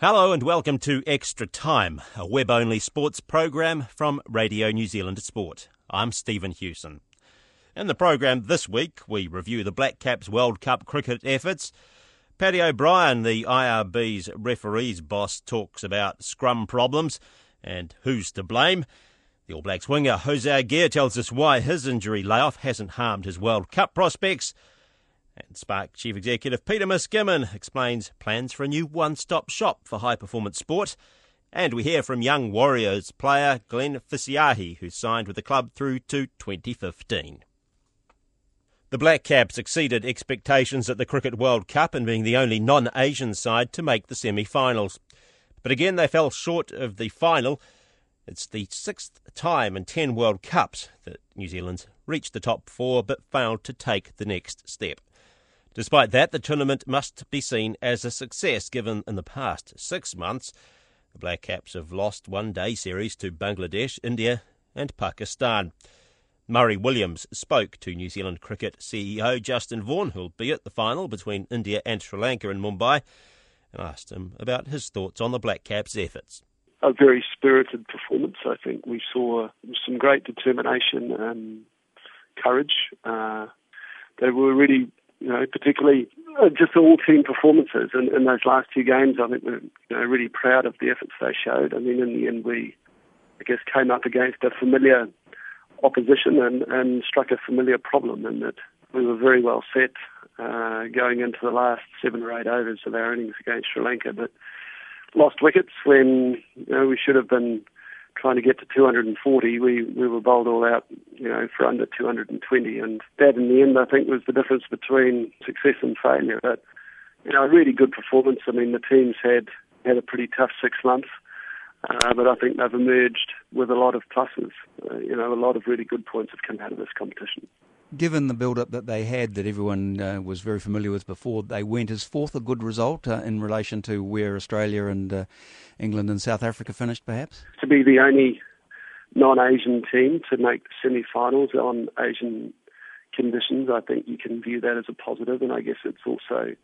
Hello and welcome to Extra Time, a web only sports program from Radio New Zealand Sport. I'm Stephen Hewson. In the program this week, we review the Black Caps World Cup cricket efforts. Paddy O'Brien, the IRB's referees boss, talks about scrum problems and who's to blame. The All Blacks winger Hosea Gear tells us why his injury layoff hasn't harmed his World Cup prospects. And SPARC Chief Executive Peter Miskimmin explains plans for a new one stop shop for high performance sport. And we hear from young Warriors player Glenn Fisiiahi, who signed with the club through to 2015. The Black Caps exceeded expectations at the Cricket World Cup in being the only non Asian side to make the semi finals. But again, they fell short of the final. It's the sixth time in 10 World Cups that New Zealand's reached the top four but failed to take the next step. Despite that, the tournament must be seen as a success given in the past six months the Black Caps have lost one day series to Bangladesh, India, and Pakistan. Murray Williams spoke to New Zealand Cricket CEO Justin Vaughan, who'll be at the final between India and Sri Lanka in Mumbai, and asked him about his thoughts on the Black Caps' efforts. A very spirited performance. I think we saw some great determination and courage. Uh, they were really, you know, particularly uh, just all team performances in, in those last two games. I think we're you know, really proud of the efforts they showed. I mean, in the end, we, I guess, came up against a familiar opposition and, and struck a familiar problem in that we were very well set uh, going into the last seven or eight overs of our innings against Sri Lanka, but lost wickets when you know, we should have been trying to get to 240. We we were bowled all out, you know, for under 220, and that in the end, I think, was the difference between success and failure. But you know, a really good performance. I mean, the teams had had a pretty tough six months. Uh, but I think they've emerged with a lot of pluses. Uh, you know, a lot of really good points have come out of this competition. Given the build-up that they had, that everyone uh, was very familiar with before they went, is fourth a good result uh, in relation to where Australia and uh, England and South Africa finished, perhaps? To be the only non-Asian team to make the semi-finals on Asian conditions, I think you can view that as a positive, and I guess it's also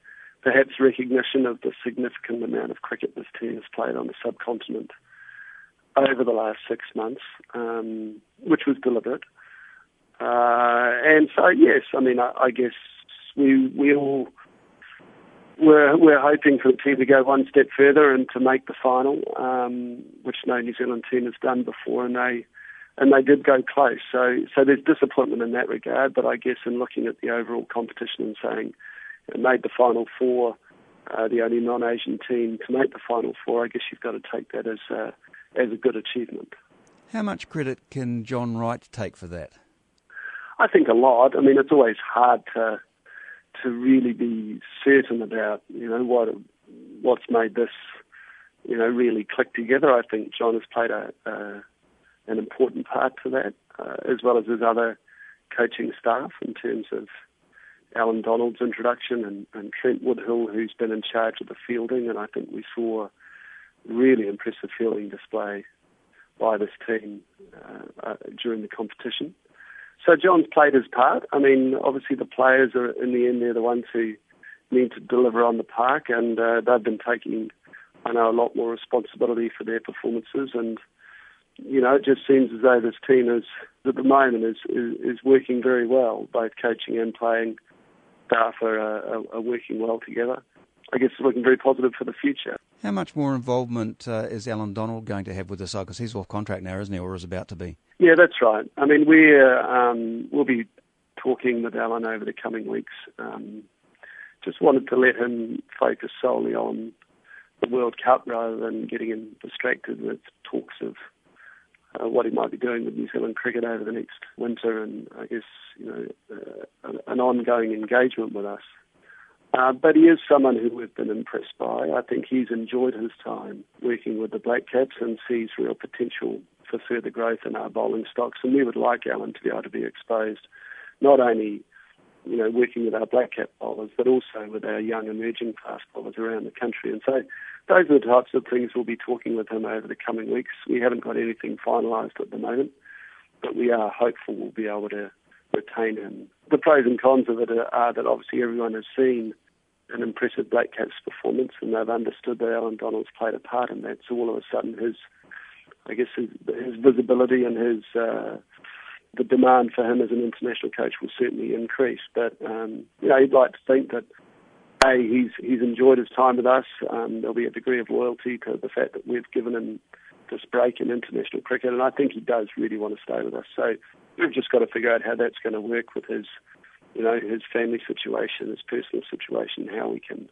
perhaps recognition of the significant amount of cricket this team has played on the subcontinent over the last six months, um, which was deliberate. Uh, and so, yes, I mean, I, I guess we all we're we're hoping for the team to go one step further and to make the final, um, which no New Zealand team has done before, and they and they did go close. So so there's disappointment in that regard, but I guess in looking at the overall competition and saying it made the final four, uh, the only non-Asian team to make the final four, I guess you've got to take that as a, as a good achievement. How much credit can John Wright take for that? I think a lot. I mean, it's always hard to to really be certain about you know what what's made this you know really click together. I think John has played a, a an important part to that, uh, as well as his other coaching staff in terms of Allan Donald's introduction and, and Trent Woodhill, who's been in charge of the fielding, and I think we saw really impressive fielding display by this team uh, uh, during the competition. So John's played his part. I mean, obviously the players are in the end they're the ones who need to deliver on the park, and uh, they've been taking, I know, a lot more responsibility for their performances. And you know, it just seems as though this team is at the moment is is, is working very well, both coaching and playing staff are, uh, are, working well together. I guess it's looking very positive for the future. How much more involvement uh, is Allan Donald going to have with the side? Because he's off contract now, isn't he, or is about to be? Yeah, that's right. I mean, we um, we'll be talking with Allan over the coming weeks. Um, just wanted to let him focus solely on the World Cup rather than getting him distracted with talks of uh, what he might be doing with New Zealand cricket over the next winter, and I guess you know uh, an ongoing engagement with us. Uh, but he is someone who we've been impressed by. I think he's enjoyed his time working with the Black Caps and sees real potential for further growth in our bowling stocks. And we would like Allan to be able to be exposed, not only you know working with our Black Cap bowlers, but also with our young emerging fast bowlers around the country. And so those are the types of things we'll be talking with him over the coming weeks. We haven't got anything finalised at the moment, but we are hopeful we'll be able to retain him. The pros and cons of it are that obviously everyone has seen an impressive Black Caps performance and they've understood that Allan Donald's played a part in that. So all of a sudden his, I guess his, his visibility and his, uh, the demand for him as an international coach will certainly increase. But, um, you know, you'd like to think that a, he's he's enjoyed his time with us. Um, there'll be a degree of loyalty to the fact that we've given him this break in international cricket, and I think he does really want to stay with us. So we've just got to figure out how that's going to work with his, you know, his family situation, his personal situation, how we can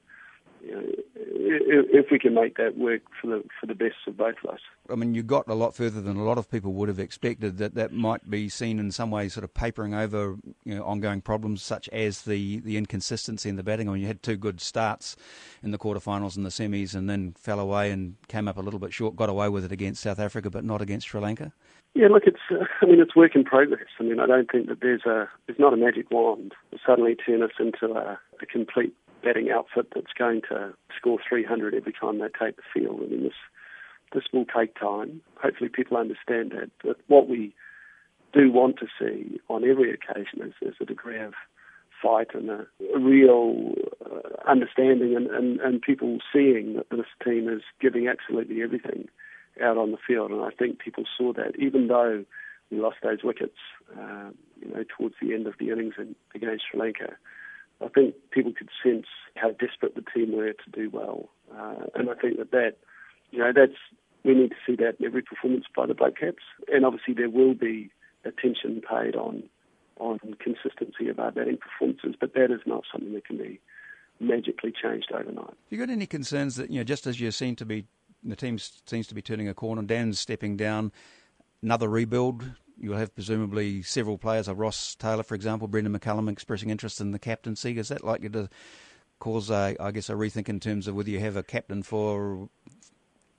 if we can make that work for the for the best of both of us. I mean, you got a lot further than a lot of people would have expected. That that might be seen in some way, sort of papering over you know, ongoing problems such as the, the inconsistency in the batting. I mean, you had two good starts in the quarterfinals and the semis, and then fell away and came up a little bit short. Got away with it against South Africa, but not against Sri Lanka. Yeah, look, it's uh, I mean it's work in progress. I mean I don't think that there's a there's not a magic wand to suddenly turn us into a, a complete batting outfit that's going to score 300 every time they take the field. I mean, this this will take time. Hopefully, people understand that. But what we do want to see on every occasion is, is a degree of fight and a, a real uh, understanding and, and, and people seeing that this team is giving absolutely everything out on the field. And I think people saw that, even though we lost those wickets, uh, you know, towards the end of the innings in, against Sri Lanka. I think people could sense how desperate the team were to do well, uh, and I think that that, you know, that's we need to see that in every performance by the Black Caps, and obviously there will be attention paid on on consistency of our batting performances, but that is not something that can be magically changed overnight. You got any concerns that you know, just as you seem to be, the team seems to be turning a corner, Dan's stepping down, another rebuild you'll have presumably several players, like Ross Taylor, for example, Brendon McCullum expressing interest in the captaincy. Is that likely to cause, a, I guess, a rethink in terms of whether you have a captain for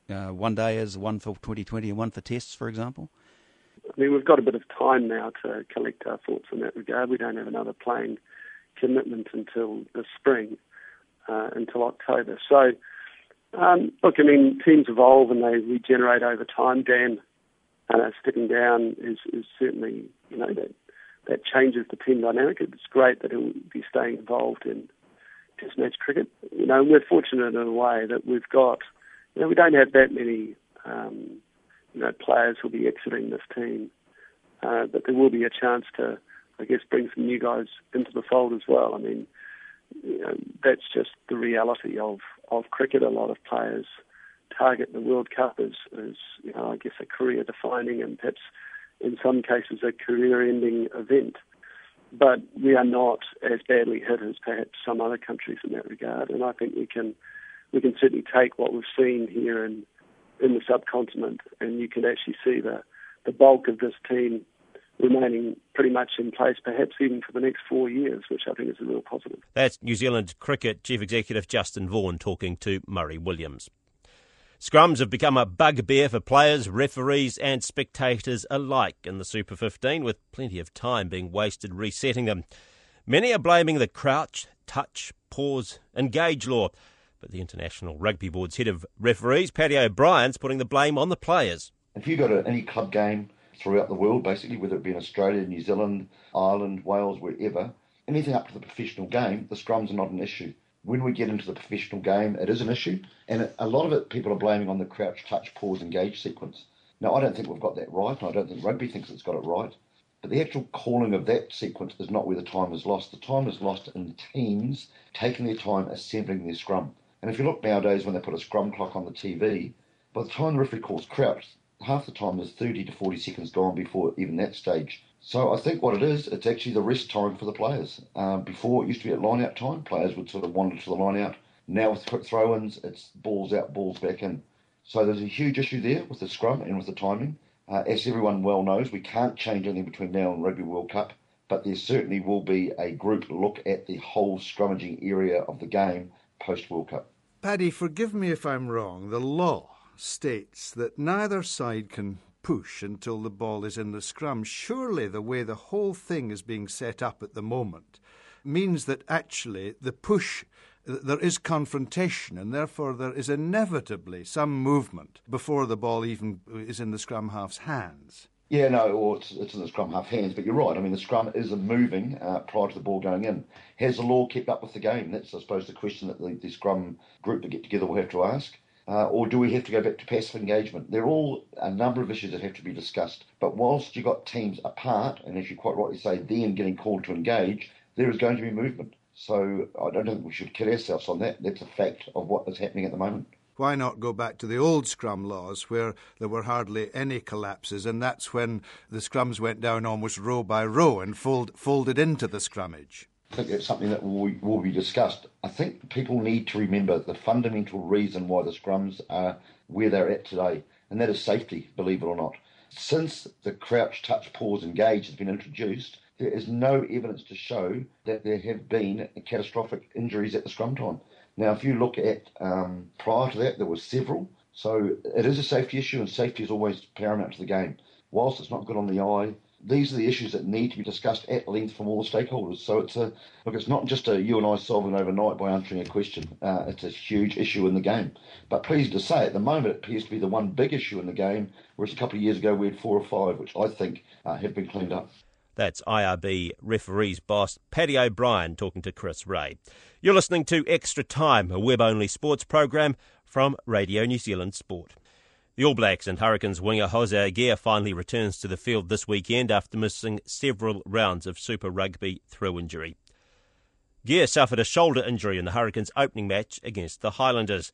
uh, one day as one for 2020 and one for tests, for example? I mean, we've got a bit of time now to collect our thoughts in that regard. We don't have another playing commitment until the spring, uh, until October. So, um, look, I mean, teams evolve and they regenerate over time. Dan uh, stepping down is, is certainly, you know, that that changes the team dynamic. It's great that he'll be staying involved in Test match cricket. You know, we're fortunate in a way that we've got, you know, we don't have that many, um, you know, players who'll be exiting this team, uh, but there will be a chance to, I guess, bring some new guys into the fold as well. I mean, you know, that's just the reality of of cricket. A lot of players target the World Cup as, as you know, I guess a career-defining and perhaps in some cases a career-ending event. But we are not as badly hit as perhaps some other countries in that regard, and I think we can we can certainly take what we've seen here in in the subcontinent, and you can actually see the the bulk of this team remaining pretty much in place, perhaps even for the next four years, which I think is a real positive. That's New Zealand Cricket Chief Executive Justin Vaughan talking to Murray Williams. Scrums have become a bugbear for players, referees, and spectators alike in the Super 15, with plenty of time being wasted resetting them. Many are blaming the crouch, touch, pause, engage law. But the International Rugby Board's head of referees, Paddy O'Brien's putting the blame on the players. If you go to any club game throughout the world, basically, whether it be in Australia, New Zealand, Ireland, Wales, wherever, anything up to the professional game, the scrums are not an issue when we get into the professional game, it is an issue, and a lot of it people are blaming on the crouch, touch, pause, engage sequence. Now, I don't think we've got that right, and I don't think rugby thinks it's got it right. But the actual calling of that sequence is not where the time is lost. The time is lost in teams taking their time assembling their scrum. And if you look nowadays when they put a scrum clock on the TV, by the time the referee calls crouch, half the time there's 30 to 40 seconds gone before even that stage. So I think what it is, it's actually the rest time for the players. Um, before it used to be at line out time, players would sort of wander to the line out. Now with quick throw ins, it's balls out, balls back in. So there's a huge issue there with the scrum and with the timing. Uh, as everyone well knows, we can't change anything between now and Rugby World Cup. but there certainly will be a group look at the whole scrummaging area of the game post World Cup. Paddy, forgive me if I'm wrong. The law states that neither side can push until the ball is in the scrum. Surely the way the whole thing is being set up at the moment means that actually the push there is confrontation and therefore there is inevitably some movement before the ball even is in the scrum half's hands. Yeah, no, or it's, it's in the scrum half hands, but you're right. I mean, the scrum is moving uh, prior to the ball going in. Has the law kept up with the game? That's, I suppose, the question that the, the scrum group that get together will have to ask. Uh, or do we have to go back to passive engagement? There are all a number of issues that have to be discussed. But whilst you've got teams apart, and as you quite rightly say, them getting called to engage, there is going to be movement. So I don't think we should kill ourselves on that. That's a fact of what is happening at the moment. Why not go back to the old scrum laws where there were hardly any collapses, and that's when the scrums went down almost row by row and fold, folded into the scrummage? I think that's something that will, will be discussed. I think people need to remember the fundamental reason why the scrums are where they're at today, and that is safety, believe it or not. Since the crouch, touch, pause, engage has been introduced, there is no evidence to show that there have been catastrophic injuries at the scrum time. Now, if you look at um, prior to that, there were several. So it is a safety issue, and safety is always paramount to the game. Whilst it's not good on the eye, these are the issues that need to be discussed at length from all the stakeholders. So it's a look. It's not just a you and I solving overnight by answering a question. Uh, it's a huge issue in the game. But pleased to say, at the moment, it appears to be the one big issue in the game, whereas a couple of years ago we had four or five, which I think uh, have been cleaned up. That's IRB referees boss Paddy O'Brien talking to Chris Ray. You're listening to Extra Time, a web only sports program from Radio New Zealand Sport. The All Blacks and Hurricanes winger Hosea Gear finally returns to the field this weekend after missing several rounds of Super Rugby through injury. Gear suffered a shoulder injury in the Hurricanes' opening match against the Highlanders.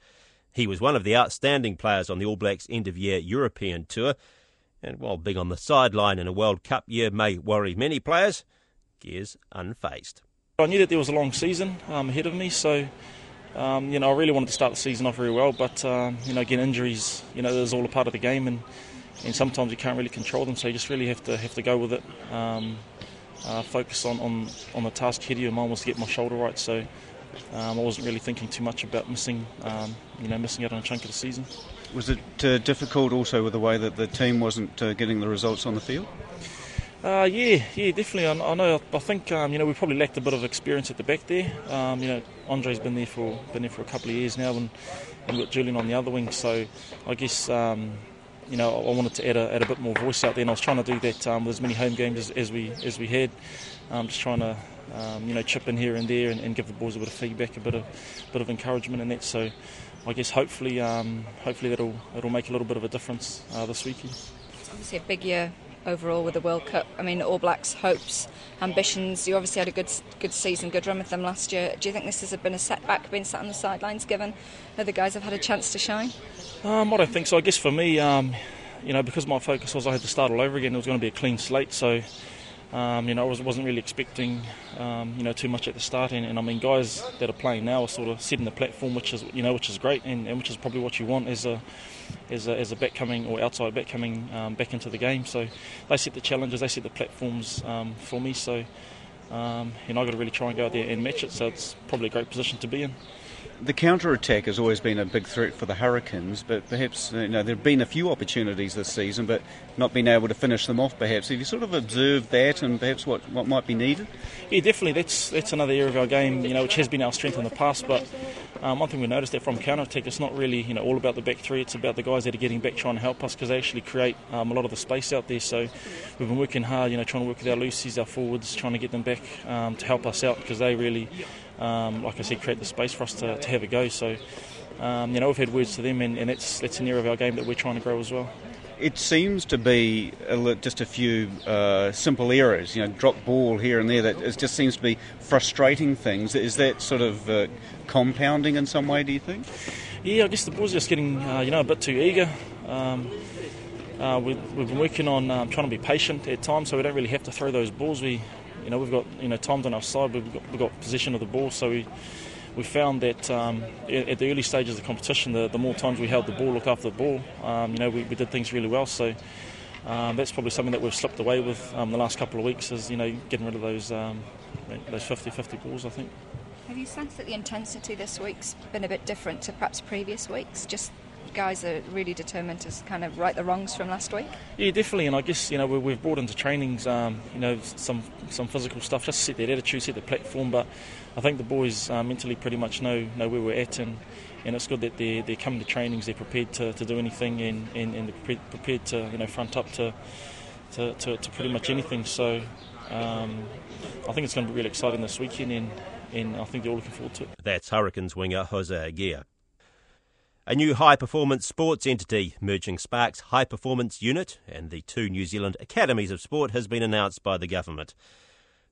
He was one of the outstanding players on the All Blacks' end of year European tour and while being on the sideline in a World Cup year may worry many players, Gear's unfazed. I knew that there was a long season um, ahead of me, so um, you know I really wanted to start the season off very well. But um, you know, again, injuries, you know, is all a part of the game, and and sometimes you can't really control them. So you just really have to have to go with it. Um, uh, focus on, on, on the task ahead of you. Mine was to get my shoulder right, so um, I wasn't really thinking too much about missing, um, you know, missing out on a chunk of the season. Was it uh, difficult also with the way that the team wasn't uh, getting the results on the field? Uh, yeah, yeah, definitely. I, I know. I think um, you know we probably lacked a bit of experience at the back there. Um, you know, Andre's been there for been there for a couple of years now, and, and we've got Julian on the other wing. So I guess um, you know I wanted to add a, add a bit more voice out there, and I was trying to do that um, with as many home games as, as we as we had. Um, just trying to um, you know chip in here and there and, and, give the boys a bit of feedback, a bit of bit of encouragement, and that. So I guess hopefully, um, hopefully that'll it'll make a little bit of a difference uh, this weekend. It's obviously a big year overall with the World Cup. I mean, All Blacks' hopes, ambitions. You obviously had a good good season, good run with them last year. Do you think this has been a setback, being sat on the sidelines, given the guys have had a chance to shine? Um, I don't think so. I guess for me, um, you know, because my focus was I had to start all over again. It was going to be a clean slate, so um, you know, I was, wasn't really expecting, um, you know, too much at the start. And, and, I mean, guys that are playing now are sort of setting the platform, which is, you know, which is great, and, and which is probably what you want as a, as a, as a back coming or outside back coming um, back into the game. So they set the challenges, they set the platforms um, for me. So, um, you know, I've got to really try and go out there and match it. So it's probably a great position to be in the counter attack has always been a big threat for the Hurricanes, but perhaps you know there have been a few opportunities this season, but not been able to finish them off. Perhaps have you sort of observed that, and perhaps what, what might be needed? Yeah, definitely. That's that's another area of our game, you know, which has been our strength in the past. But um, one thing we noticed that from counter attack, it's not really you know all about the back three. It's about the guys that are getting back trying to help us because they actually create um, a lot of the space out there. So we've been working hard, you know, trying to work with our loosies, our forwards, trying to get them back um, to help us out because they really um, like I said, create the space for us to, to have a go. So, um, you know, we've had words to them, and, and it's, it's an area of our game that we're trying to grow as well. It seems to be a, just a few uh, simple errors, you know, drop ball here and there. That it just seems to be frustrating things. Is that sort of uh, compounding in some way? Do you think? Yeah, I guess the boys are just getting, uh, you know, a bit too eager. Um, uh, we, have been working on um, trying to be patient at times, so we don't really have to throw those balls. We you know, we've got you know times on our side. We've got, we've got possession of the ball, so we we found that um, at the early stages of the competition, the, the, more times we held the ball, look after the ball, um, you know, we, we, did things really well. So, um, that's probably something that we've slipped away with um, the last couple of weeks. Is you know getting rid of those um, those 50-50 balls. I think. Have you sensed that the intensity this week's been a bit different to perhaps previous weeks? Just guys are really determined to kind of right the wrongs from last week. Yeah, definitely. And I guess you know we've brought into trainings, um, you know, some some physical stuff just to set their attitude, set the platform. But I think the boys uh, mentally pretty much know know where we're at, and, and it's good that they're they're coming to trainings, they're prepared to, to do anything, and, and, and they're prepared to you know front up to to, to, to pretty much anything. So. Um, I think it's going to be really exciting this weekend, and, and I think they're all looking forward to it. That's Hurricanes winger Hosea Gear. A new high performance sports entity merging SPARC's high performance unit and the two New Zealand academies of sport has been announced by the government.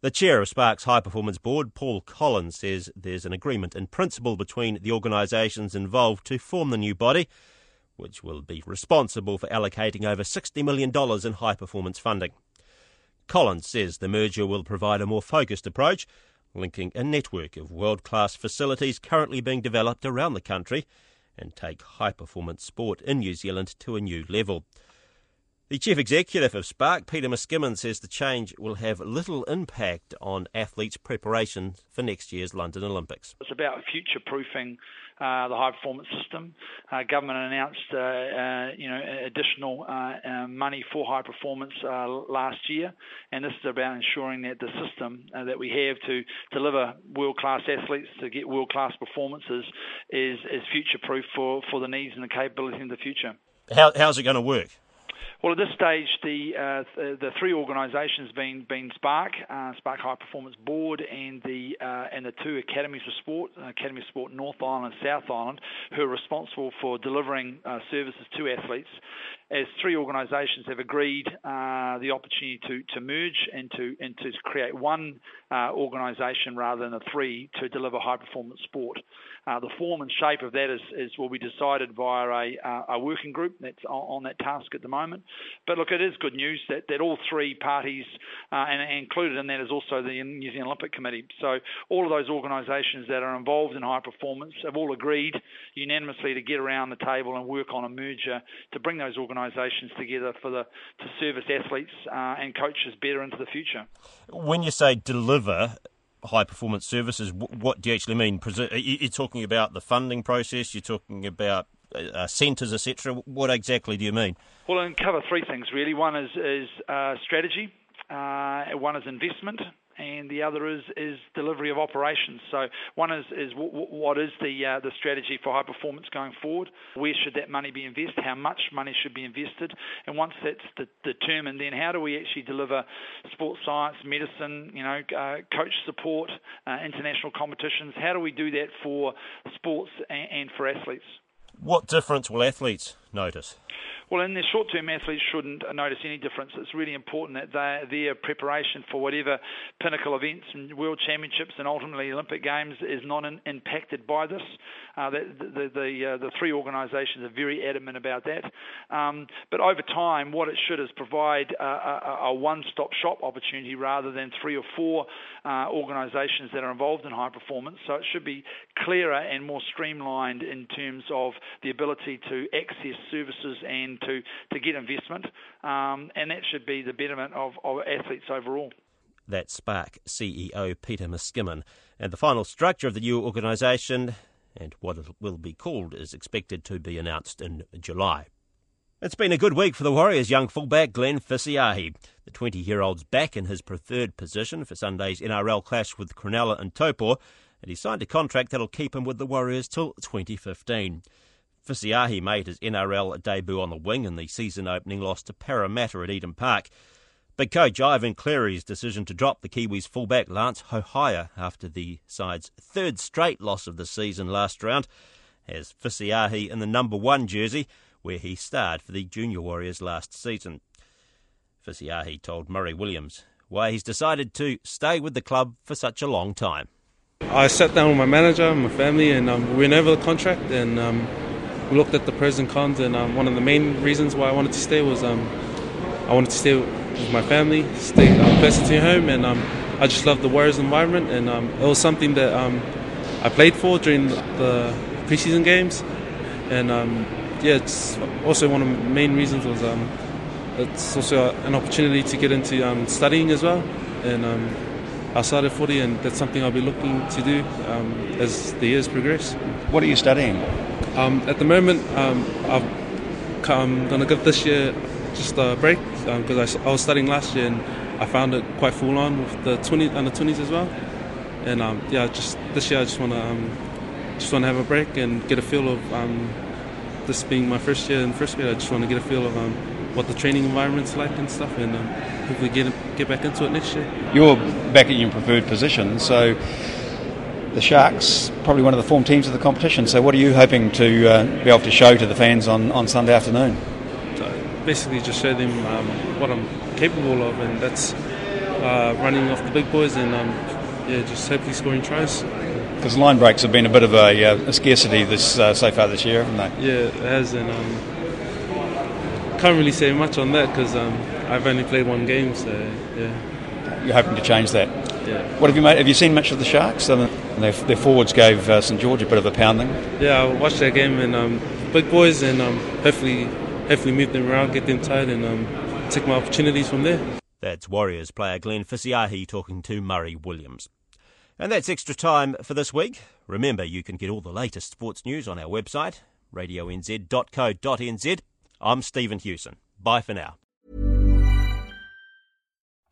The chair of SPARC's High Performance Board, Paul Collins, says there's an agreement in principle between the organisations involved to form the new body, which will be responsible for allocating over $60 million in high performance funding. Collins says the merger will provide a more focused approach, linking a network of world class facilities currently being developed around the country and take high performance sport in New Zealand to a new level. The chief executive of SPARC, Peter Miskimmin, says the change will have little impact on athletes' preparation for next year's London Olympics. It's about future proofing the high performance system. Uh, government announced uh, uh you know additional uh, uh, money for high performance last year, and this is about ensuring that the system that we have to deliver world class athletes to get world class performances is, is future proof for, for the needs and the capability in the future. How, how's it going to work? Well, at this stage, the uh, the three organisations being being SPARC, uh, SPARC High Performance Board, and the uh, and the two academies of sport, Academy of Sport North Island and South Island, who are responsible for delivering uh, services to athletes, as three organisations have agreed uh, the opportunity to, to merge and to and to create one uh, organisation rather than the three to deliver high performance sport. The form and shape of that is, is will be decided via a, a working group that's on, on, that task at the moment. But look, it is good news that, that all three parties, uh, and, and included in that is also the New Zealand Olympic Committee. So all of those organisations that are involved in high performance have all agreed unanimously to get around the table and work on a merger to bring those organisations together for the to service athletes uh, and coaches better into the future. When you say deliver, high performance services, what do you actually mean? You're talking about the funding process, you're talking about uh, centres, etc. What exactly do you mean? Well, I'll cover three things really. One is, is uh, strategy, uh, one is investment, and the other is is delivery of operations. So one is is w- w- what is the uh, the strategy for high performance going forward? Where should that money be invested? How much money should be invested? And once that's de- determined, then how do we actually deliver sports science, medicine, you know, uh, coach support, uh, international competitions? How do we do that for sports and, and for athletes? What difference will athletes notice? Well, in the short term, athletes shouldn't notice any difference. It's really important that they, their preparation for whatever pinnacle events and world championships and ultimately Olympic Games is not in, impacted by this. Uh, the the the, uh, the, three organisations are very adamant about that. Um, but over time, what it should is provide a, a, a one-stop shop opportunity rather than three or four uh, organisations that are involved in high performance. So it should be clearer and more streamlined in terms of the ability to access services and to, to get investment. Um, and that should be the betterment of, of athletes overall. That's SPARC CEO Peter Miskimmin. And the final structure of the new organisation and what it will be called is expected to be announced in July. It's been a good week for the Warriors' young fullback Glenn Fisiiahi. The 20 year old's back in his preferred position for Sunday's NRL clash with Cronulla and Taupo, and he signed a contract that'll keep him with the Warriors till 2015. Fisiiahi made his NRL debut on the wing in the season opening loss to Parramatta at Eden Park. But coach Ivan Cleary's decision to drop the Kiwis fullback Lance Hohaia after the side's third straight loss of the season last round has Fisiiahi in the number one jersey where he starred for the Junior Warriors last season. Fisiiahi told Murray Williams why he's decided to stay with the club for such a long time. I sat down with my manager and my family and um, we went over the contract and um, we looked at the pros and cons, and um, one of the main reasons why I wanted to stay was um, I wanted to stay with my family, stay uh, closer to home, and um, I just love the Warriors environment, and um, it was something that um, I played for during the preseason games, and um, yeah, it's also one of the main reasons was it's also an opportunity to get into um, studying as well, and um, outside of footy, and that's something I'll be looking to do um, as the years progress. What are you studying? Um, at the moment, um, I've, I'm going to give this year just a break because I, I, was studying last year and I found it quite full on with the 20 under 20s as well. And yeah, just this year I just want to just want to have a break and get a feel of this being my first year in first grade. I just want to get a feel of what the training environment's like and stuff, and um, hopefully get get back into it next year. You're back at your preferred position, so the Sharks probably one of the form teams of the competition. So, what are you hoping to uh, be able to show to the fans on, on Sunday afternoon? So basically, just show them um, what I'm capable of, and that's uh, running off the big boys and um, yeah, just hopefully scoring tries. Because line breaks have been a bit of a, uh, a scarcity this uh, so far this year, haven't they? Yeah, it has, and um, can't really say much on that because um, I've only played one game, so yeah. You're hoping to change that. Yeah. What have you made? Have you seen much of the Sharks? their, their, forwards gave uh, St George a bit of a pounding. Yeah, I watched that game and um, big boys, and um, hopefully, hopefully move them around, get them tight, and um, take my opportunities from there. That's Warriors player Glenn Fisiiahi talking to Murray Williams. And that's extra time for this week. Remember, you can get all the latest sports news on our website, radionz.co.nz I'm Stephen Hewson. Bye for now.